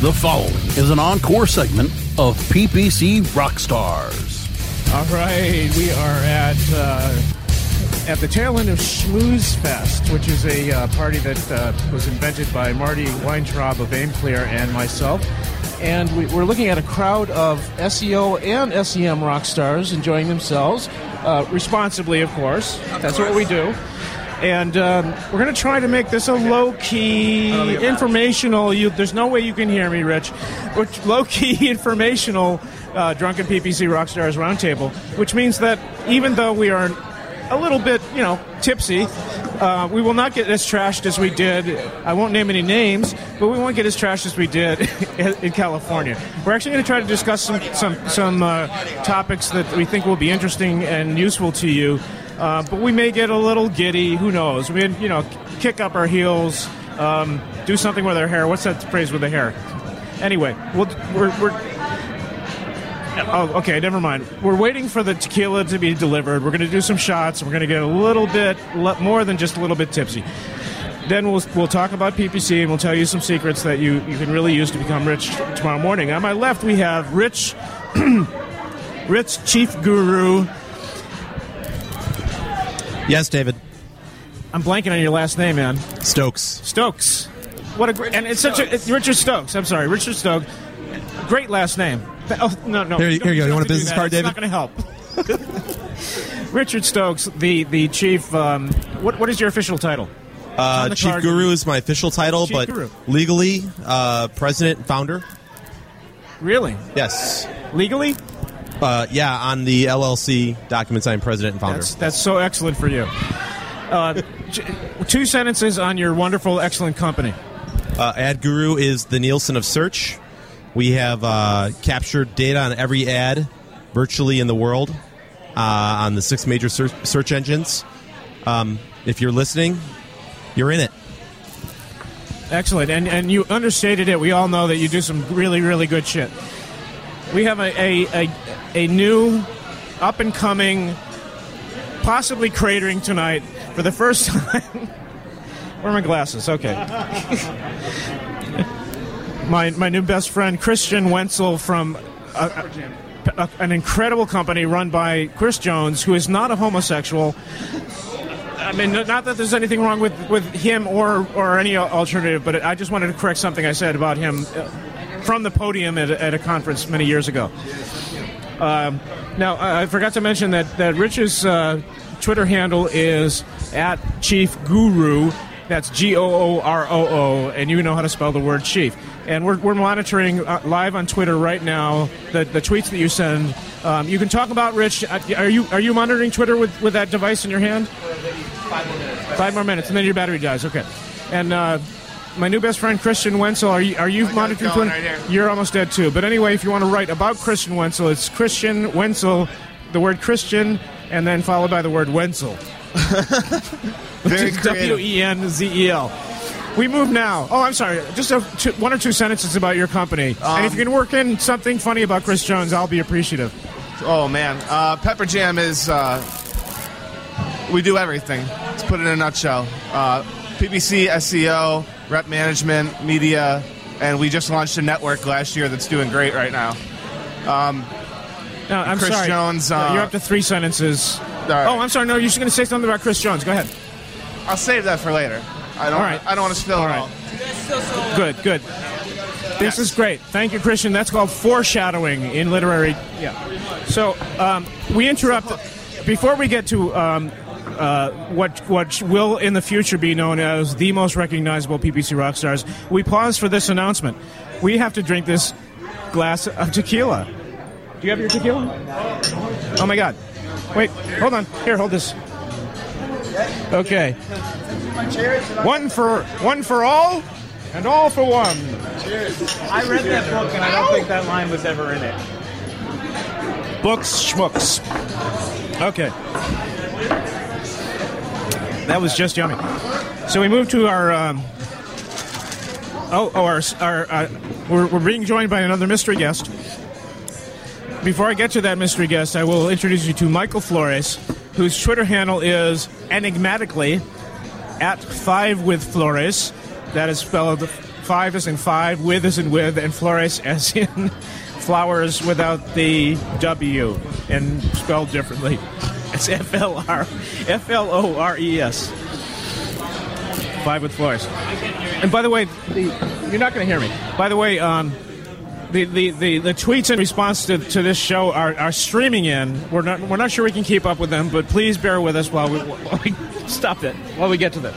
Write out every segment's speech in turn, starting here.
The following is an encore segment of PPC Rockstars. All right, we are at uh, at the tail end of Schmooze Fest, which is a uh, party that uh, was invented by Marty Weintraub of Aimclear and myself. And we, we're looking at a crowd of SEO and SEM rock stars enjoying themselves, uh, responsibly, of course. That's what we do. And um, we're going to try to make this a low key, informational. You, there's no way you can hear me, Rich. Which low key, informational uh, drunken PPC Rockstars roundtable, which means that even though we are a little bit, you know, tipsy, uh, we will not get as trashed as we did. I won't name any names, but we won't get as trashed as we did in California. We're actually going to try to discuss some some some uh, topics that we think will be interesting and useful to you. Uh, but we may get a little giddy. Who knows? We, you know, kick up our heels, um, do something with our hair. What's that phrase with the hair? Anyway, we'll, we're, we're Oh, okay. Never mind. We're waiting for the tequila to be delivered. We're going to do some shots. We're going to get a little bit more than just a little bit tipsy. Then we'll we'll talk about PPC and we'll tell you some secrets that you, you can really use to become rich tomorrow morning. On my left, we have Rich, Rich Chief Guru. Yes, David. I'm blanking on your last name, man. Stokes. Stokes. What a great and it's such a it's Richard Stokes. I'm sorry, Richard Stokes. Great last name. Oh no no. Here you- here you go. You want a have to do business card, It's David? not going to help. Richard Stokes, the the chief. Um, what what is your official title? on Uh, the Chief card. Guru is my official title, Chief but Guru. legally, uh, president and founder. Really? Yes. Legally? Uh, yeah, on the LLC documents, I'm president and founder. That's that's so excellent for you. Uh, two sentences on your wonderful, excellent company. Uh, AdGooroo is the Nielsen of search. We have uh, captured data on every ad virtually in the world uh, on the six major search, search engines. Um, if you're listening, you're in it. Excellent, and and you understated it. We all know that you do some really really good shit. We have a a, a, a new, up and coming, possibly cratering tonight for the first time. Where are my glasses? Okay. my my new best friend Christian Wenzel from. a- a- an incredible company run by Kris Jones, who is not a homosexual. I mean, not that there's anything wrong with, with him or, or any alternative, but I just wanted to correct something I said about him uh, from the podium at, a- at a conference many years ago. Um, now, I forgot to mention that, that Rich's uh, Twitter handle is at Chief Gooroo. That's G O O R O O, and you know how to spell the word chief. And we're, we're monitoring uh, live on Twitter right now the, the tweets that you send. Um, you can talk about Rich. Uh, Are you are you monitoring Twitter with, with that device in your hand? Five more minutes, and then your battery dies. Okay. And uh, my new best friend Christian Wenzel, are you are you monitoring right. You're almost dead too. But anyway, if you want to write about Christian Wenzel, it's Christian Wenzel, the word Christian, and then followed by the word Wenzel. Very W. E N Z E L. We move now. Oh, I'm sorry. Just a, two, one or two sentences about your company. and if you can work in something funny about Kris Jones, I'll be appreciative. Oh man, uh, Pepperjam is. Uh, we do everything. Let's put it in a nutshell. Uh, PPC, SEO, rep management, media, and we just launched a network last year that's doing great right now. No, I'm Kris sorry. Jones, uh, you're up to three sentences. right. Oh, I'm sorry. No, you're just going to say something about Kris Jones. Go ahead. I'll save that for later. I don't. All right. I don't want to spill All it right. all. Good, good. This is great. Thank you, Christian. That's called foreshadowing in literary. Yeah. So um, we interrupt before we get to um, uh, what what will in the future be known as the most recognizable PPC rock stars. We pause for this announcement. We have to drink this glass of tequila. Do you have your tequila? Oh my God! Wait, hold on. Here, hold this. Okay. One for one for all. And all for one. Cheers. I read that book and I don't think that line was ever in it. Books, schmooks. Okay. That was just yummy. So we move to our. Um, oh, oh, our. our uh, we're, we're being joined by another mystery guest. Before I get to that mystery guest, I will introduce you to Michael Flores, whose Twitter handle is enigmatically at five with Flores. That is spelled five as in five, with as in with, and Flores as in flowers without the W and spelled differently. It's F L R F L O R E S. Five with Flores. And by the way, the, you're not going to hear me. By the way, um, the, the, the, the tweets in response to, to this show are, are streaming in. We're not we're not sure we can keep up with them, but please bear with us while we, while we stop it while we get to them.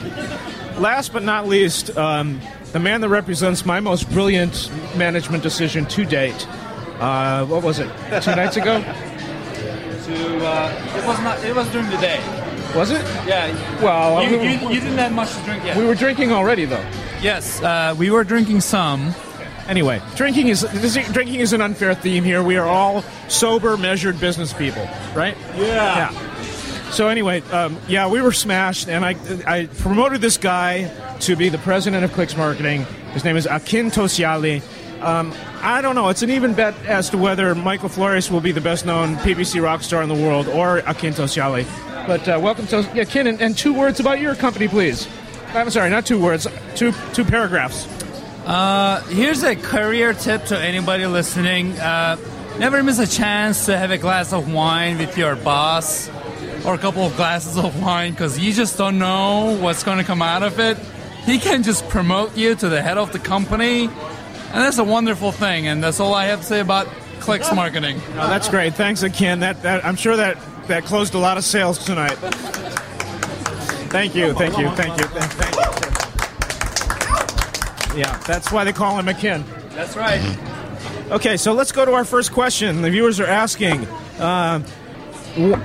Last but not least, um, the man that represents my most brilliant management decision to date. Uh, what was it? Two nights ago? To uh, it was not. It was during the day. Was it? Yeah. Well, you, we- you, you didn't have much to drink yet. We were drinking already, though. yes, uh, we were drinking some. Anyway, drinking is this, drinking is an unfair theme here. We are all sober, measured business people, right? Yeah. Yeah. So anyway, um, yeah, we were smashed, and I I promoted this guy to be the president of Clix Marketing. His name is Akin Tosiali. Um, I don't know. It's an even bet as to whether Michael Flores will be the best known PPC rock star in the world or Akin Tosiali. But uh, welcome to yeah, Akin, and, and two words about your company, please. I'm sorry, not two words, two two paragraphs. Here's a career tip to anybody listening. Uh, never miss a chance to have a glass of wine with your boss or a couple of glasses of wine because you just don't know what's going to come out of it. He can just promote you to the head of the company, and that's a wonderful thing. And that's all I have to say about Clix Marketing. Oh, that's great. Thanks, Akin. That, that I'm sure that that closed a lot of sales tonight. Thank you, thank you, thank you, thank you. Yeah, that's why they call him Akin. That's right. Okay, so let's go to our first question. The viewers are asking. Uh, w-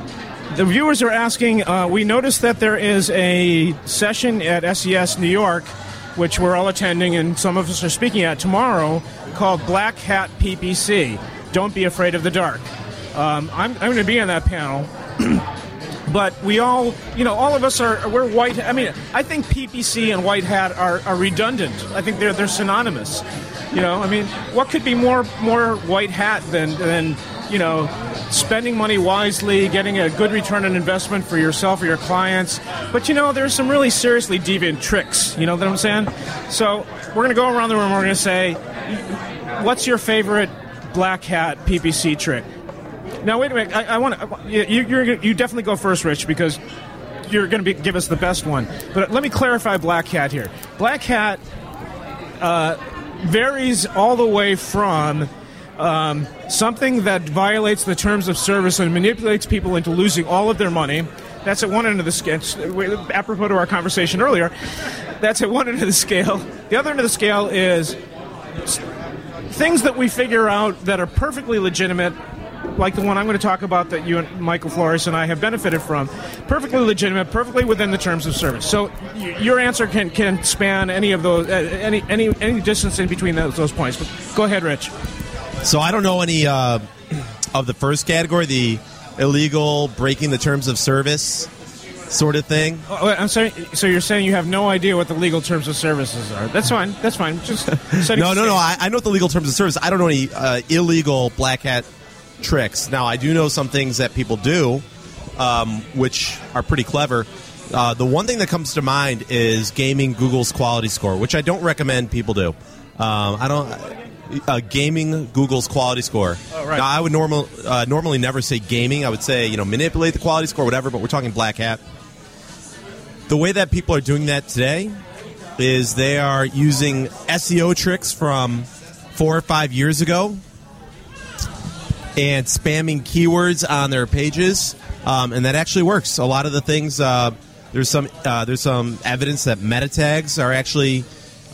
the viewers are asking. Uh, we noticed that there is a session at SES New York, which we're all attending, and some of us are speaking at tomorrow, called Black Hat PPC. Don't be afraid of the dark. Um, I'm, I'm going to be on that panel. but we all, you know, all of us are we're white. I mean, I think PPC and white hat are, are redundant. I think they're they're synonymous. You know, I mean, what could be more more white hat than than you know, spending money wisely, getting a good return on investment for yourself or your clients. But you know, there's some really seriously deviant tricks. You know what I'm saying? So we're gonna go around the room. We're gonna say, what's your favorite black hat PPC trick? Now wait a minute. I, I want to. You, you definitely go first, Rich, because you're going to give us the best one. But let me clarify Black Hat here. Black Hat uh, varies all the way from um, something that violates the terms of service and manipulates people into losing all of their money. That's at one end of the scale. Apropos to our conversation earlier, that's at one end of the scale. The other end of the scale is things that we figure out that are perfectly legitimate, like the one I'm going to talk about that you and Michael Flores and I have benefited from, perfectly legitimate, perfectly within the terms of service. So your answer can, can span any of those, uh, any any any distance in between those, those points. But go ahead, Rich. So I don't know any uh, of the first category, the illegal breaking the terms of service sort of thing. Oh, wait, I'm sorry. So you're saying you have no idea what the legal terms of services are? That's fine. That's fine. Just No, no, no. I, I know the legal terms of service. I don't know any uh, illegal black hat tricks. Now, I do know some things that people do, um, which are pretty clever. Uh, the one thing that comes to mind is gaming Google's quality score, which I don't recommend people do. Um, I don't. Uh, gaming Google's quality score. Oh, right. Now, I would normal, uh, normally never say gaming. I would say you know manipulate the quality score, whatever. But we're talking black hat. The way that people are doing that today is they are using SEO tricks from four or five years ago and spamming keywords on their pages, um, and that actually works. A lot of the things uh, there's some uh, there's some evidence that meta tags are actually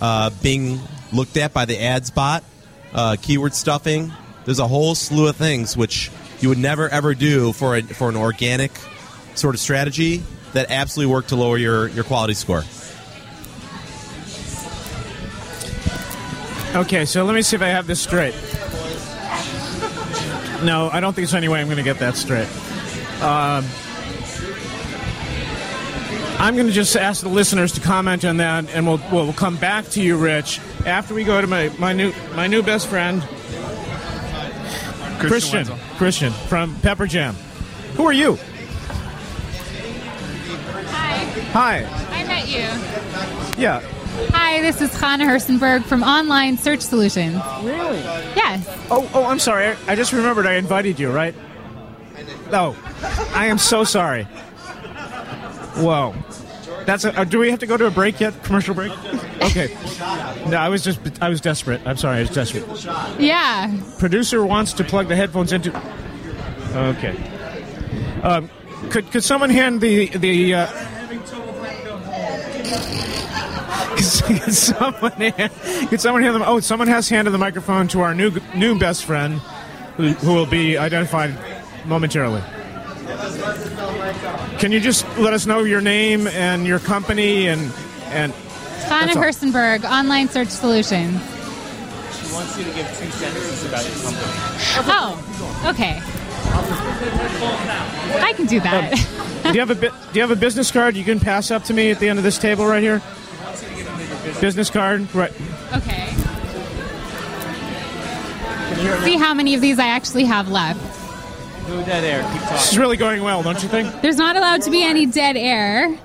uh, being looked at by the ads bot, uh, keyword stuffing. There's a whole slew of things which you would never ever do for a, for an organic sort of strategy that absolutely work to lower your, your quality score. Okay, so let me see if I have this straight. No, I don't think there's any way I'm going to get that straight. Um, I'm going to just ask the listeners to comment on that, and we'll we'll come back to you, Rich, after we go to my, my new my new best friend, Christian Wenzel. Christian from Pepperjam. Who are you? Hi, Hi. I met you. Yeah. Hi, this is Hannah Hersenberg from Online Search Solutions. Really? Yes. Oh, oh, I'm sorry. I, I just remembered I invited you, right? Oh, I am so sorry. Whoa. That's a, uh, do we have to go to a break yet? Commercial break? Okay. No, I was just I was desperate. I'm sorry, I was desperate. Yeah. Producer wants to plug the headphones into. Okay. Um, could could someone hand the the uh, could someone hand, could someone hand them? Oh, someone has handed the microphone to our new new best friend, who, who will be identified momentarily. Can you just let us know your name and your company and and Hannah That's. Hersenberg, Online Search Solutions. She wants you to give two sentences about your company. Oh, okay. I can do that. Um, do you have a bit? Do you have a business card you can pass up to me at the end of this table right here? Business card, right? okay. See how many of these I actually have left. Do dead air. Keep This is really going well, don't you think? There's not allowed to be any dead air.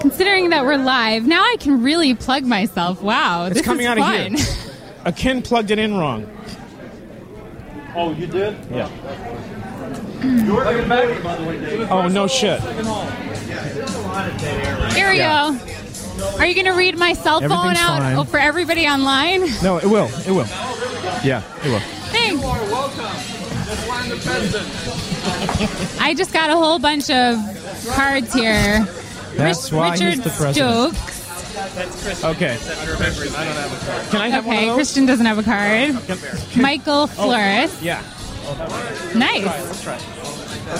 Considering that we're live, now I can really plug myself. Wow, It's this coming is out of fun. here. Akin plugged it in wrong. Oh, you did? Yeah. Plug it back, by the way, Dave. Oh no shit. Here we go. Are you going to read my cell phone out fine. for everybody online? No, it will. It will. Yeah, it will. Thanks. I just got a whole bunch of cards here. That's Rich- why he's Richard the president. Stokes. Okay. Can I have one Okay, of those? Christian doesn't have a card. Michael Flores. Yeah. Nice. let's try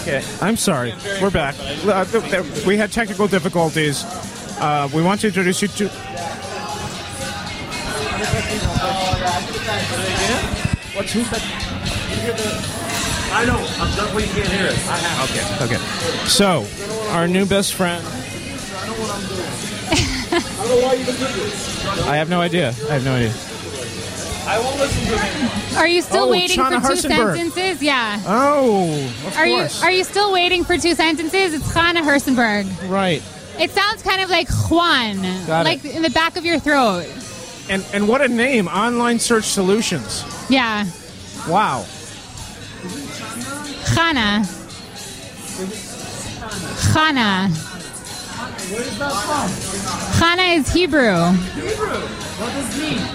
Okay. I'm sorry. We're back. Uh, th- th- We had technical difficulties. Uh, we want to introduce you to. What's who's that? I know. I'm done when you can't hear it. I have. Okay. Okay. So, our new best friend. I have no idea. I have no idea. I won't listen to him. Are you still Oh, waiting Shauna for two Harsenberg. sentences? Yeah. Oh, of Are you are you still waiting for two sentences? It's Hannah Hersenberg. right. It sounds kind of like Juan, Got it. like in the back of your throat. And and what a name! Online search solutions. Yeah, Wow. Hannah. Hannah. Hannah is Hebrew.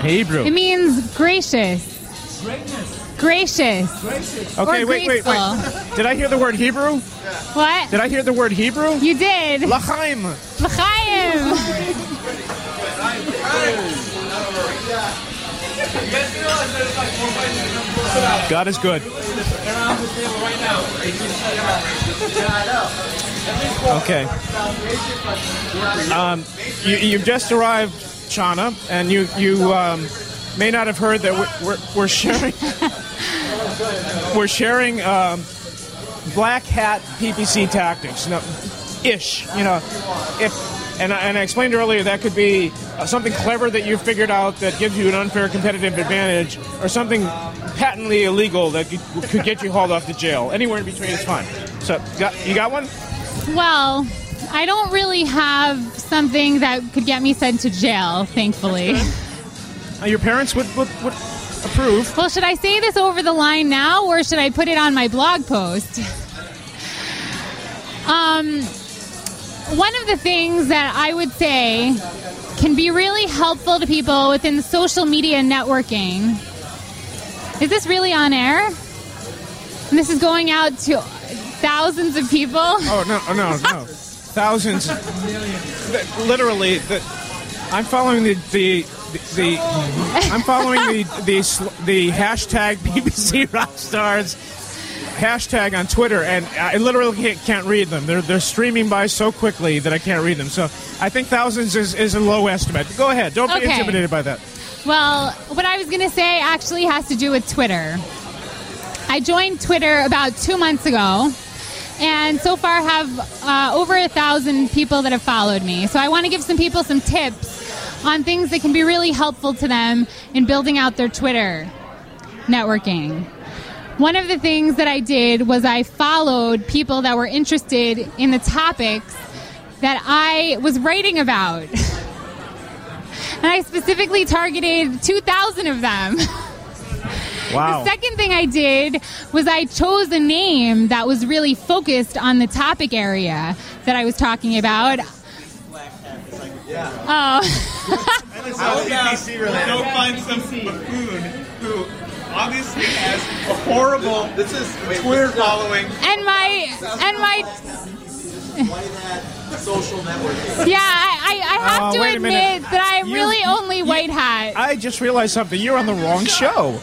Hebrew. It means gracious. Gracious. Gracious. Okay, or wait, wait, graceful. wait. Did I hear the word Hebrew? What? Did I hear the word Hebrew? You did. L'chaim. L'chaim. God is good. Okay. Um, you, you've just arrived, Shauna, and you you um, may not have heard that we're, we're, we're sharing we're sharing um, black hat PPC tactics. No, ish. You know, if and I, and I explained earlier that could be uh, something clever that you figured out that gives you an unfair competitive advantage, or something patently illegal that could, could get you hauled off to jail. Anywhere in between is fine. So, got, you got one? Well, I don't really have something that could get me sent to jail, thankfully. Uh, your parents would, would, would approve. Well, should I say this over the line now or should I put it on my blog post? Um, one of the things that I would say can be really helpful to people within social media networking. Is this really on air? And this is going out to thousands of people? Oh no, oh, no, no, thousands, The- literally. The, I'm following the. The, the I'm following the the the hashtag PPC Rockstars hashtag on Twitter, and I literally can't, can't read them. They're they're streaming by so quickly that I can't read them. So I think thousands is, is a low estimate. Go ahead, don't be intimidated by that. Well, what I was going to say actually has to do with Twitter. I joined Twitter about two months ago, and so far have uh, over a thousand people that have followed me. So I want to give some people some tips on things that can be really helpful to them in building out their Twitter networking. One of the things that I did was I followed people that were interested in the topics that I was writing about. and I specifically targeted 2,000 of them. Wow. The second thing I did was I chose a name that was really focused on the topic area that I was talking about. Oh. Go find some buffoon who obviously has a horrible this is Twitter following. and my and my social networking. yeah, I, I, I uh, have Oh, to admit that I'm You- really only white hat. I just realized something. You're on the wrong show.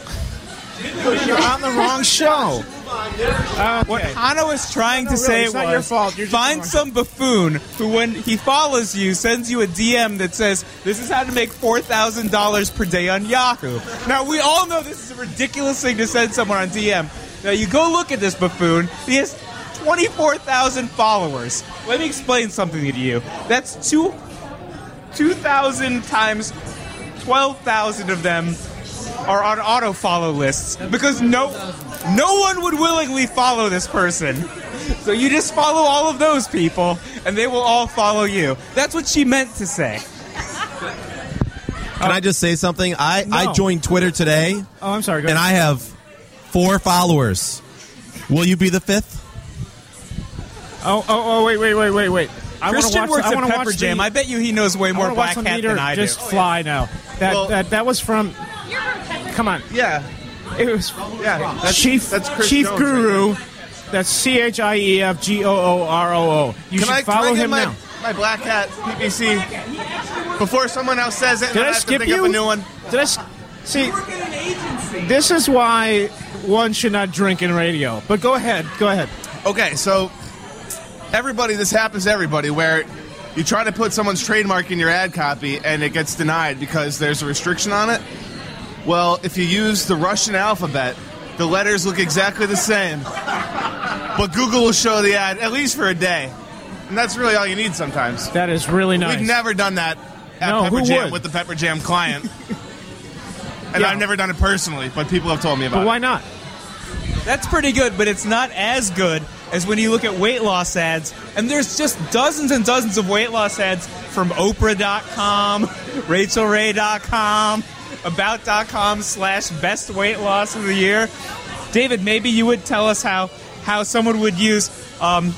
You're on the wrong show. Uh, what Hano is trying to No, really, say it's was not your fault. You're find some buffoon who, when he follows you, sends you a DM that says, This is how to make $4,000 per day on Yahoo. Now, we all know this is a ridiculous thing to send someone on DM. Now, you go look at this buffoon. He has 24,000 followers. Let me explain something to you. That's two 2,000 times 12,000 of them are on auto follow lists because no no one would willingly follow this person. So you just follow all of those people and they will all follow you. That's what she meant to say. Can I just say something? I, I joined Twitter today, Oh, I'm sorry. Go and ahead. I have four followers. Will you be the fifth? Oh, oh, oh, wait, wait, wait, wait, wait. I wanna Christian watch, works I at wanna Pepper watch Jam. The, I bet you he knows way more wanna watch Black Hat than I do. just fly now. That, Well- that that was from. Come on. Yeah, It was yeah. That's, Chief That's Chris Chief Jones Guru. right That's C H I E F G O O R O O. You there. should Can I, follow can I get him my, now. my black hat PPC before someone else says it? and Did then I have to skip think up you? a new one. Did I s- see? This is why one should not drink in radio. But go ahead. Go ahead. Okay, so everybody, this happens to everybody where you try to put someone's trademark in your ad copy and it gets denied because there's a restriction on it. Well, if you use the Russian alphabet, the letters look exactly the same. But Google will show the ad at least for a day. And that's really all you need sometimes. That is really nice. We've never done that at No, Pepperjam would? with the Pepperjam client. and Yeah. I've never done it personally, but people have told me about But it. why not? That's pretty good, but it's not as good as when you look at weight loss ads. And there's just dozens and dozens of weight loss ads from Oprah.com, RachaelRay.com, About.com slash best weight loss of the year. David, maybe you would tell us how, how someone would use um,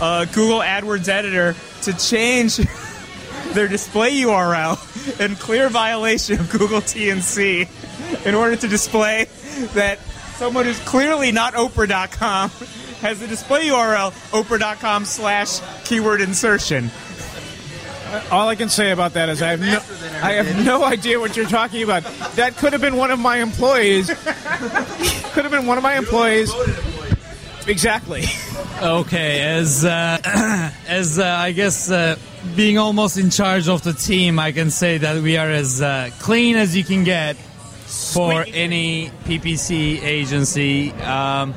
uh, Google AdWords Editor to change their display URL in clear violation of Google TNC in order to display that someone who's clearly not Oprah.com has the display URL Oprah.com slash keyword insertion. All I can say about that is I have no, I have no idea what you're talking about. That could have been one of my employees. could have been one of my employees. Exactly. Okay, as uh, as uh, I guess uh, being almost in charge of the team, I can say that we are as uh, clean as you can get for any PPC agency. Um,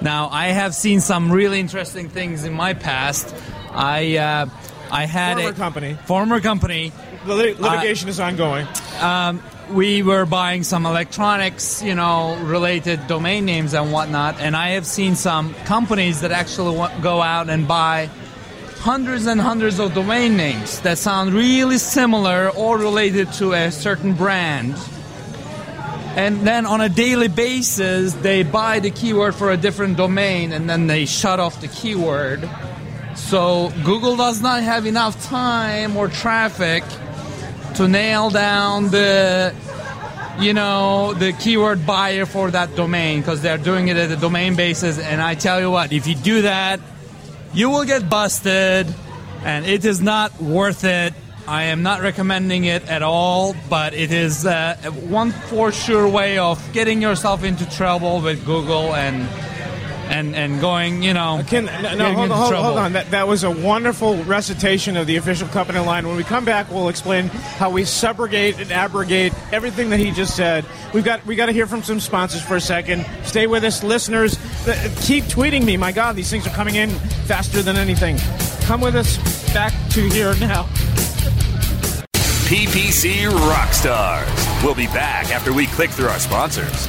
now, I have seen some really interesting things in my past. I uh, I had Former a company. former company The lit- uh, litigation is ongoing. Um, we were buying some electronics, you know, related domain names and whatnot, and I have seen some companies that actually go out and buy hundreds and hundreds of domain names that sound really similar or related to a certain brand. And then on a daily basis, they buy the keyword for a different domain and then they shut off the keyword. So Google does not have enough time or traffic to nail down the you know the keyword buyer for that domain because they're doing it at a domain basis. And i tell you what if you do that you will get busted and it is not worth it. I am not recommending it at all but it is uh, one for sure way of getting yourself into trouble with google and and and going, you know. Can, no, no, hold, on, hold, hold on. That, that was a wonderful recitation of the official company line. When we come back, we'll explain how we subrogate and abrogate everything that he just said. We've got we got to hear from some sponsors for a second. Stay with us, listeners. Uh, keep tweeting me. My God, these things are coming in faster than anything. Come with us back to here now. PPC Rockstars. We'll be back after we click through our sponsors.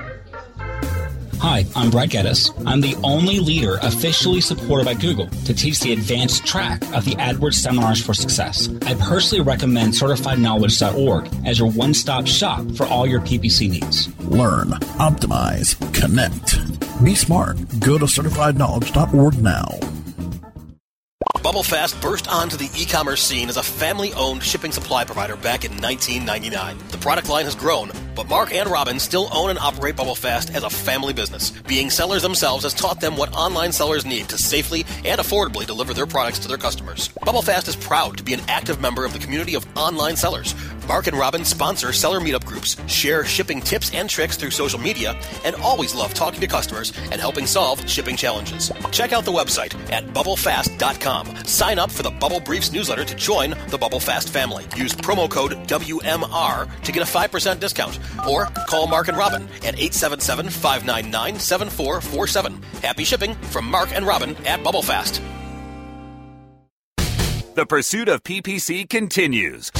Hi, I'm Brad Geddes. I'm the only leader officially supported by Google to teach the advanced track of the AdWords Seminars for Success. I personally recommend CertifiedKnowledge.org as your one stop shop for all your PPC needs. Learn, optimize, connect. Be smart. Go to certifiedknowledge.org now. BubbleFast burst onto the e-commerce scene as a family-owned shipping supply provider back in 1999. The product line has grown, but Mark and Robin still own and operate BubbleFast as a family business. Being sellers themselves has taught them what online sellers need to safely and affordably deliver their products to their customers. BubbleFast is proud to be an active member of the community of online sellers. Mark and Robin sponsor seller meetup groups, share shipping tips and tricks through social media, and always love talking to customers and helping solve shipping challenges. Check out the website at bubblefast.com. Sign up for the Bubble Briefs newsletter to join the Bubble Fast family. Use promo code WMR to get a 5% discount or call Mark and Robin at 877 599 7447. Happy shipping from Mark and Robin at Bubblefast. The pursuit of PPC continues.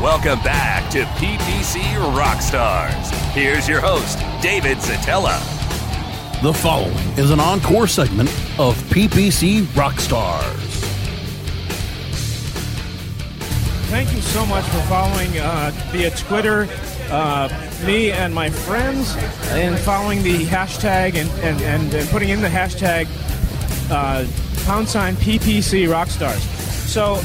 Welcome back to PPC Rockstars. Here's your host, David Szetela. The following is an encore segment of PPC Rockstars. Thank you so much for following uh, via Twitter uh, me and my friends and following the hashtag and, and, and, and putting in the hashtag uh, pound sign PPC Rockstars. So,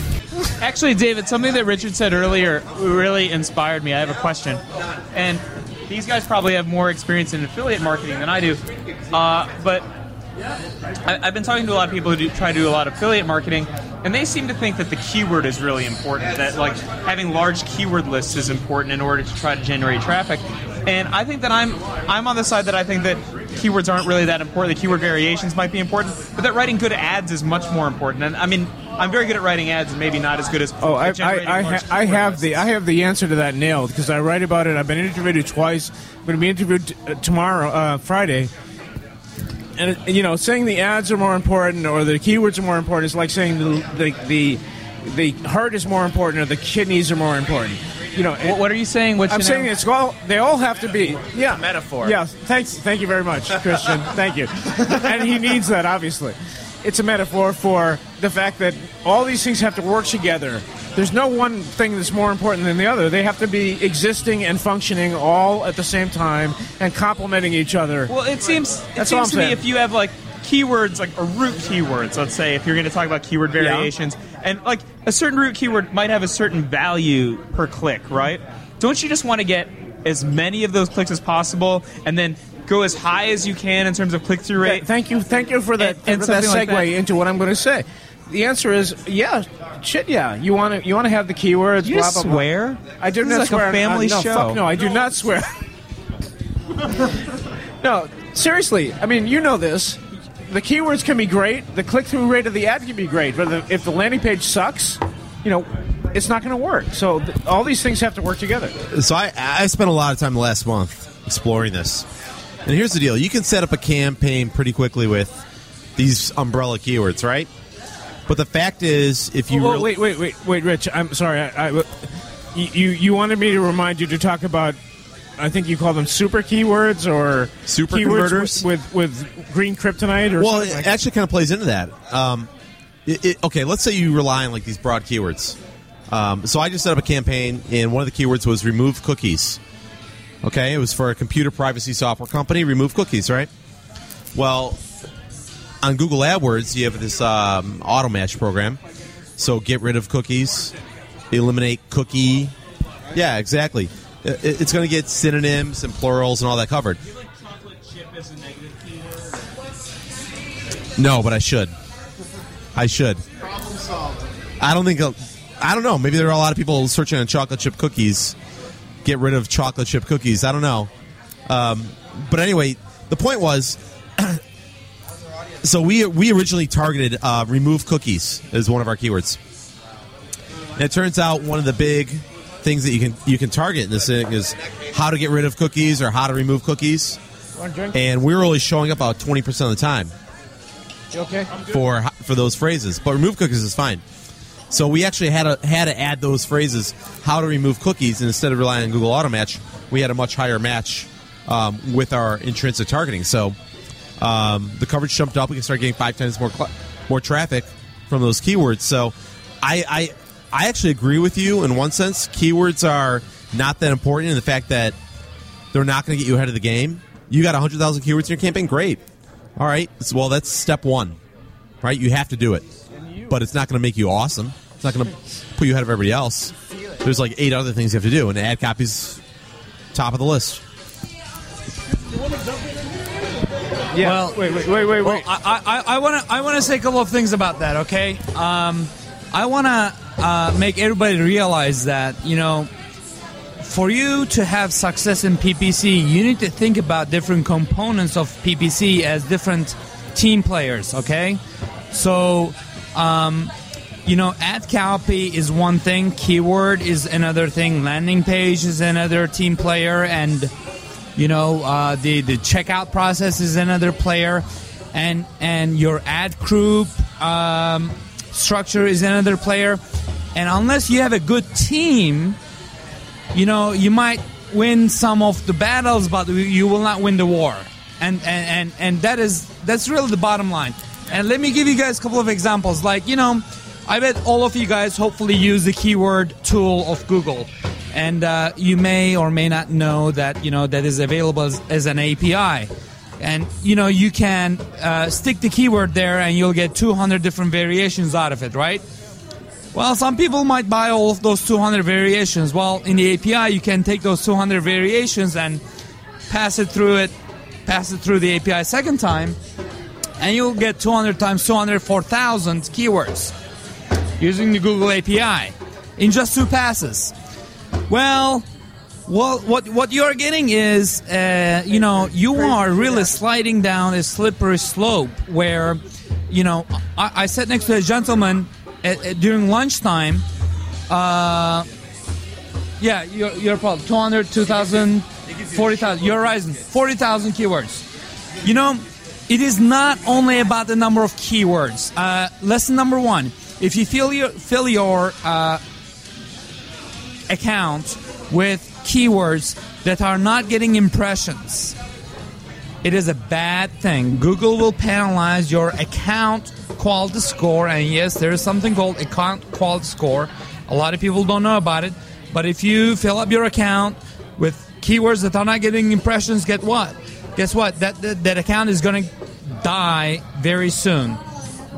Actually, David, something that Richard said earlier really inspired me. I have a question. And these guys probably have more experience in affiliate marketing than I do. Uh, but I, I've been talking to a lot of people who do, try to do a lot of affiliate marketing, and they seem to think that the keyword is really important. That like having large keyword lists is important in order to try to generate traffic. And I think that I'm I'm on the side that I think that keywords aren't really that important. The keyword variations might be important, but that writing good ads is much more important. And I mean, I'm very good at writing ads, and maybe not as good as oh, I, I, I, ha- I have the I have the answer to that nailed because I write about it. I've been interviewed twice. I'm going to be interviewed t- uh, tomorrow, uh, Friday. And it- you know, saying the ads are more important or the keywords are more important is like saying the the the, the heart is more important or the kidneys are more important. You know, What, what are you saying? What's I'm saying name? it's all they all have to be yeah metaphor. Yeah, thanks, thank you very much, Christian. thank you. And he needs that obviously. It's a metaphor for the fact that all these things have to work together. There's no one thing that's more important than the other. They have to be existing and functioning all at the same time and complementing each other. Well, it seems it That's seems to me if you have like keywords like a root keywords, let's say if you're going to talk about keyword Yeah. variations, and like a certain root keyword might have a certain value per click, right? Don't you just want to get as many of those clicks as possible, and then go as high as you can in terms of click through rate? Th- Thank you, thank you for that, And- and for that segue like that. into what I'm going to say. The answer is yeah, shit, yeah. You want to you want to have the keywords. You blah, blah, blah. swear? I do This is not like a swear. family uh, no, show. Fuck no, I do not swear. no, seriously. I mean, you know this. The keywords can be great. The click-through rate of the ad can be great. But the, if the landing page sucks, you know, it's not going to work. So th- all these things have to work together. So I, I spent a lot of time last month exploring this. And here's the deal: you can set up a campaign pretty quickly with these umbrella keywords, right? But the fact is, if you Oh, really- wait, wait, wait, wait, Rich. I'm sorry. I, I- you you wanted me to remind you to talk about. I think you call them super keywords or Super keywords converters? with, with with green kryptonite or well, it like actually kind of plays into that. Um, it, it, okay, let's say you rely on like these broad keywords. Um, so I just set up a campaign, and one of the keywords was remove cookies. Okay, it was for a computer privacy software company. Remove cookies, right? Well, on Google AdWords, you have this um, auto match program. So get rid of cookies, eliminate cookie. Yeah, exactly. It- it- it's going to get synonyms and plurals and all that covered. No, but I should. I should. Problem solved. I don't think. I don't know. Maybe there are a lot of people searching on chocolate chip cookies. Get rid of chocolate chip cookies. I don't know. Um, but anyway, the point was. so we we originally targeted uh, remove cookies as one of our keywords. And it turns out one of the big things that you can you can target in this thing is how to get rid of cookies or how to remove cookies. Want a drink? And we're only showing up about twenty percent of the time You okay? for for those phrases. But remove cookies is fine. So we actually had to had to add those phrases how to remove cookies, and instead of relying on Google Auto Match, we had a much higher match um, with our intrinsic targeting. So um, the coverage jumped up. We can start getting five times more cl- more traffic from those keywords. So I, I I actually agree with you in one sense. Keywords are not that important in the fact that they're not going to get you ahead of the game. You got 100,000 keywords in your campaign? Great. All right. Well, that's step one, right? You have to do it. But it's not going to make you awesome. It's not going to put you ahead of everybody else. There's like eight other things you have to do, and ad copy's top of the list. Yeah. Well, wait, wait, wait, wait, wait. I, I, I want to I want to say a couple of things about that. Okay, um, I want to uh, make everybody realize that you know, for you to have success in PPC, you need to think about different components of PPC as different team players. Okay, so. Um, you know, ad copy is one thing, keyword is another thing, landing page is another team player, and you know uh, the the checkout process is another player and and your ad group um, structure is another player and unless you have a good team you know you might win some of the battles but you will not win the war. And and and, and that is that's really the bottom line. And let me give you guys a couple of examples. Like you know i bet all of you guys hopefully use the keyword tool of google. And uh, you may or may not know that you know that is available as, as an api and you know you can uh, stick the keyword there and you'll get 200 different variations out of it right? Well, some people might buy all of those 200 variations. Well, in the API, you can take those 200 variations and pass it through it, pass it through the API second time, and you'll get 200 times 200 4,000 keywords using the Google API in just two passes. Well, well, what what you're getting is, uh, you know, you are really sliding down a slippery slope where, you know, I, I sat next to a gentleman at, at- during lunchtime. Uh, yeah, you're, you're probably 200, 2,000, 40,000. You're rising. 40,000 keywords. You know, it is not only about the number of keywords. Uh, lesson number one if you fill your, fill your uh, account with keywords that are not getting impressions, it is a bad thing. Google will penalize your account quality score, and yes, there is something called account quality score. A lot of people don't know about it, but if you fill up your account with keywords that are not getting impressions, get what? Guess what? That that, that account is going to die very soon.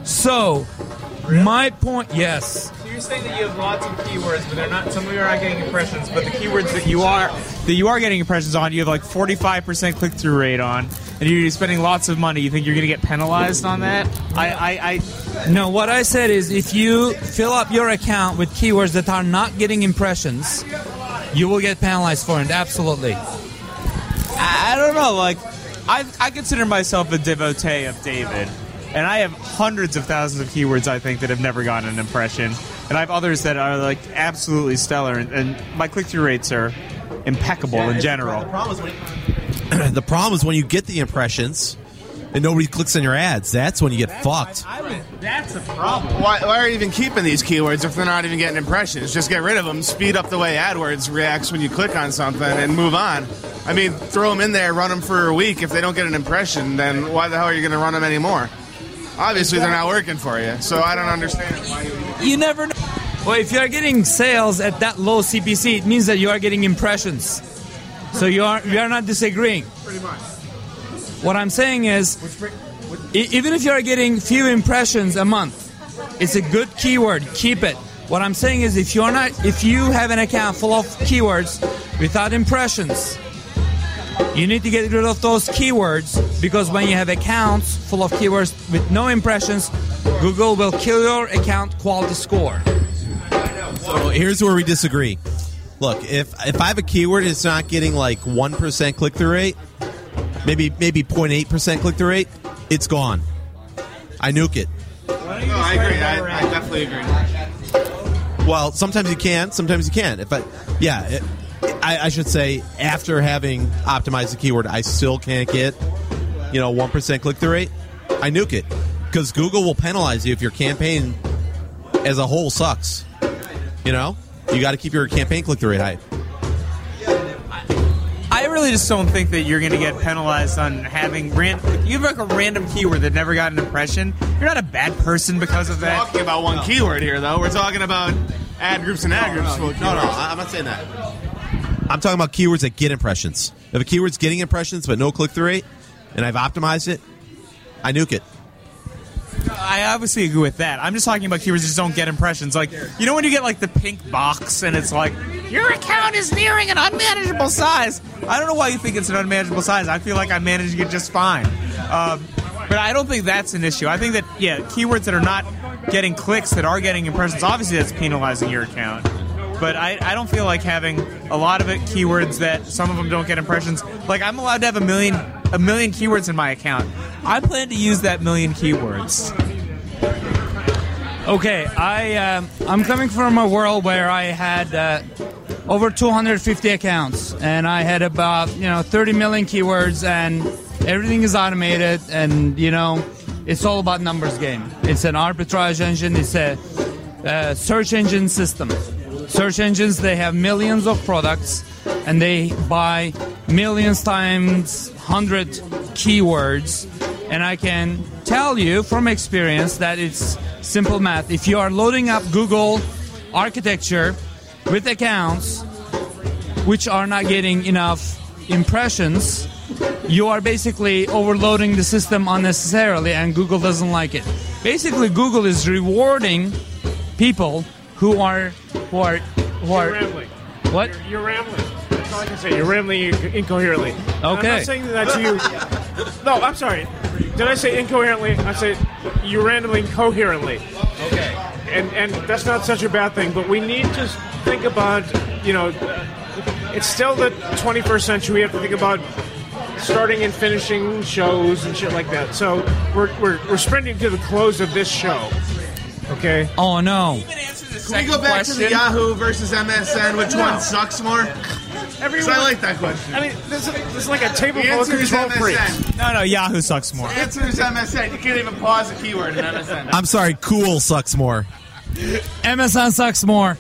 So, my point, yes. So you're saying that you have lots of keywords, but they're not. Some of you are not getting impressions, but the keywords that you are that you are getting impressions on, you have like 45% click through rate on, and you're spending lots of money. You think you're going to get penalized on that? I, I, I No, what I said is if you fill up your account with keywords that are not getting impressions, you will get penalized for it. Absolutely. I don't know. Like, I I consider myself a devotee of David, and I have hundreds of thousands of keywords I think that have never gotten an impression, and I have others that are like absolutely stellar, and, and my click through rates are impeccable in general. the problem is when you get the impressions and nobody clicks on your ads. That's when you get fucked. That's a problem. Why, why are you even keeping these keywords if they're not even getting impressions? Just get rid of them. Speed up the way AdWords reacts when you click on something and move on. I mean, throw them in there, run them for a week. If they don't get an impression, then why the hell are you going to run them anymore? Obviously, they're not working for you. So I don't understand. Why you You never know. Well, if you are getting sales at that low CPC, it means that you are getting impressions. So you are we are not disagreeing. Pretty much. What I'm saying is, e- even if you are getting few impressions a month, it's a good keyword. Keep it. What I'm saying is, if you're not, if you have an account full of keywords without impressions, you need to get rid of those keywords because when you have accounts full of keywords with no impressions, Google will kill your account quality score. So here's where we disagree. Look, if if I have a keyword, it's not getting like one percent click through rate, maybe maybe 0.8 percent click through rate. It's gone. I nuke it. No, I agree. I, I definitely agree. Well, sometimes you can, sometimes you can't. If I, yeah, it, I, I should say after having optimized the keyword, I still can't get, you know, one percent click through rate. I nuke it because Google will penalize you if your campaign as a whole sucks. You know, you got to keep your campaign click through rate high. I really just don't think that you're going to get penalized on having ran. You have like a random keyword that never got an impression. You're not a bad person because of that. Talking about one keyword here, though. We're talking about ad groups and ad groups. No, no, I'm not saying that. I'm talking about keywords that get impressions. If a keyword's getting impressions but no click through rate, and I've optimized it, I nuke it. I obviously agree with that. I'm just talking about keywords that just don't get impressions. Like you know when you get like the pink box and it's like your account is nearing an unmanageable size. I don't know why you think it's an unmanageable size. I feel like I'm managing it just fine. Um, but I don't think that's an issue. I think that yeah, keywords that are not getting clicks that are getting impressions. Obviously, that's penalizing your account. But I, I don't feel like having a lot of it keywords that some of them don't get impressions. Like I'm allowed to have a million a million keywords in my account. I plan to use that million keywords. Okay, I um, I'm coming from a world where I had uh, over 250 accounts, and I had about you know 30 million keywords, and everything is automated, and you know it's all about numbers game. It's an arbitrage engine. It's a uh, search engine system. Search engines they have millions of products, and they buy millions times hundred keywords, and I can tell you from experience that it's simple math. If you are loading up Google architecture with accounts which are not getting enough impressions, you are basically overloading the system unnecessarily, and Google doesn't like it. Basically, Google is rewarding people who are who are who are You're rambling. what? You're, you're rambling. That's all I can say. You're rambling incoherently. And I'm not saying that to you. no, I'm sorry. Did I say incoherently? I said you're rambling coherently. Okay. And and that's not such a bad thing. But we need to think about you know, it's still the 21st century. We have to think about starting and finishing shows and shit like that. So we're we're, we're sprinting to the close of this show. Okay. Oh no. Can we go back to the Yahoo versus MSN? Which No. one sucks more? Everyone, I like that question. I mean, this is, this is like a table full of answer is control freaks. MSN. No, no, Yahoo sucks more. The answer is MSN. You can't even pause a keyword in MSN. I'm sorry, cool sucks more. MSN sucks more.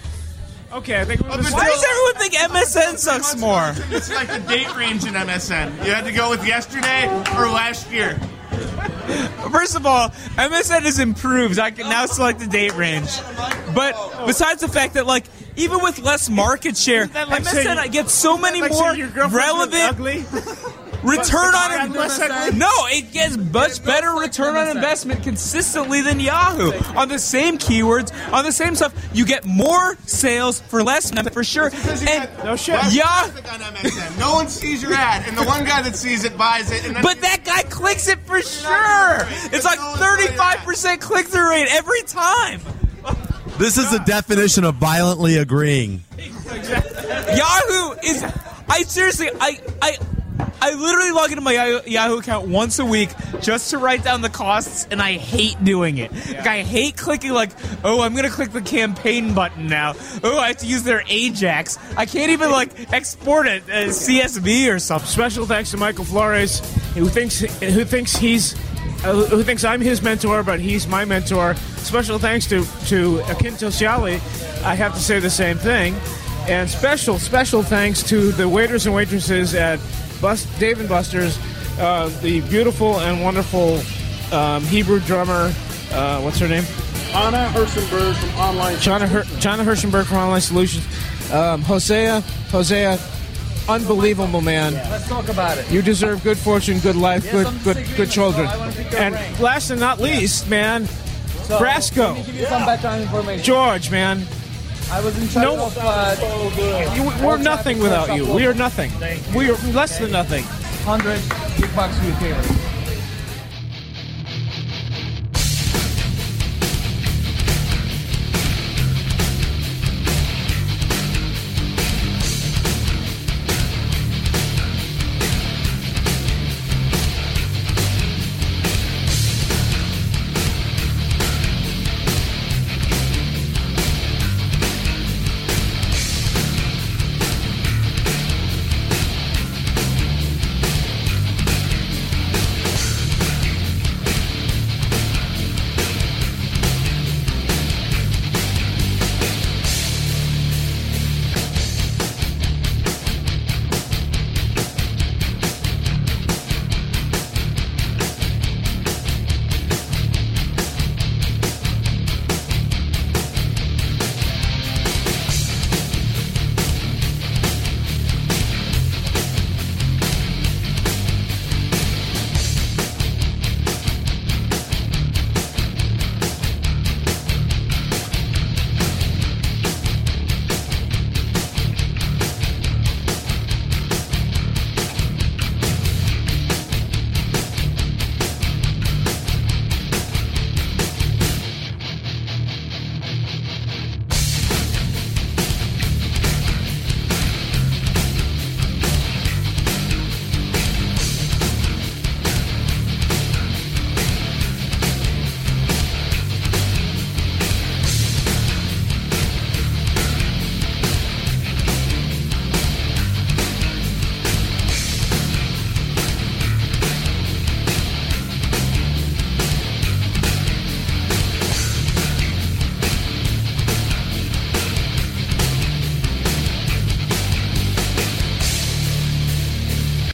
Okay, I think just Why does everyone think MSN sucks more? It's like the date range in MSN. You had to go with yesterday or last year. First of all, MSN has improved. I can now select the date range. But besides the fact that, like, even with less market share, like MSN saying- I get so many more saying your girlfriend's relevant. return on I'm less ugly? No, it gets much better return on investment consistently than Yahoo on the same keywords, on the same stuff. You get more sales for less for sure. And No shit. Yahoo. Traffic on MSN. No one sees your ad, and the one guy that sees it buys it. And then But that guy clicks it for sure. It's like 35% click through rate every time. This is the definition of violently agreeing. Yahoo is. I seriously, I, I, I literally log into my Yahoo- account once a week just to write down the costs, and I hate doing it. Like, I hate clicking like, oh, I'm gonna click the campaign button now. Oh, I have to use their Ajax. I can't even like export it as CSV or something. Special thanks to Michael Flores, who thinks who thinks he's uh, who thinks I'm his mentor, but he's my mentor. Special thanks to to Akin Tosciali. I have to say the same thing. And special special thanks to the waiters and waitresses at Bus Dave and Buster's, uh, the beautiful and wonderful um, Hebrew drummer. Uh, what's her name? Anna Hersenberg from Online. Chana, Her- Chana Hirschenberg from Online Solutions. Um, Hosea, Hosea, unbelievable man. Let's talk about it. You deserve good fortune, good life, Yes, good good good children. so I wanna pick your And last and not least, man, So, Brasco. Let me give you some background information. George, man. I was in charge No- of. Uh, You- we're nothing without you. We are nothing. We are less than nothing. 100 big bucks retailer.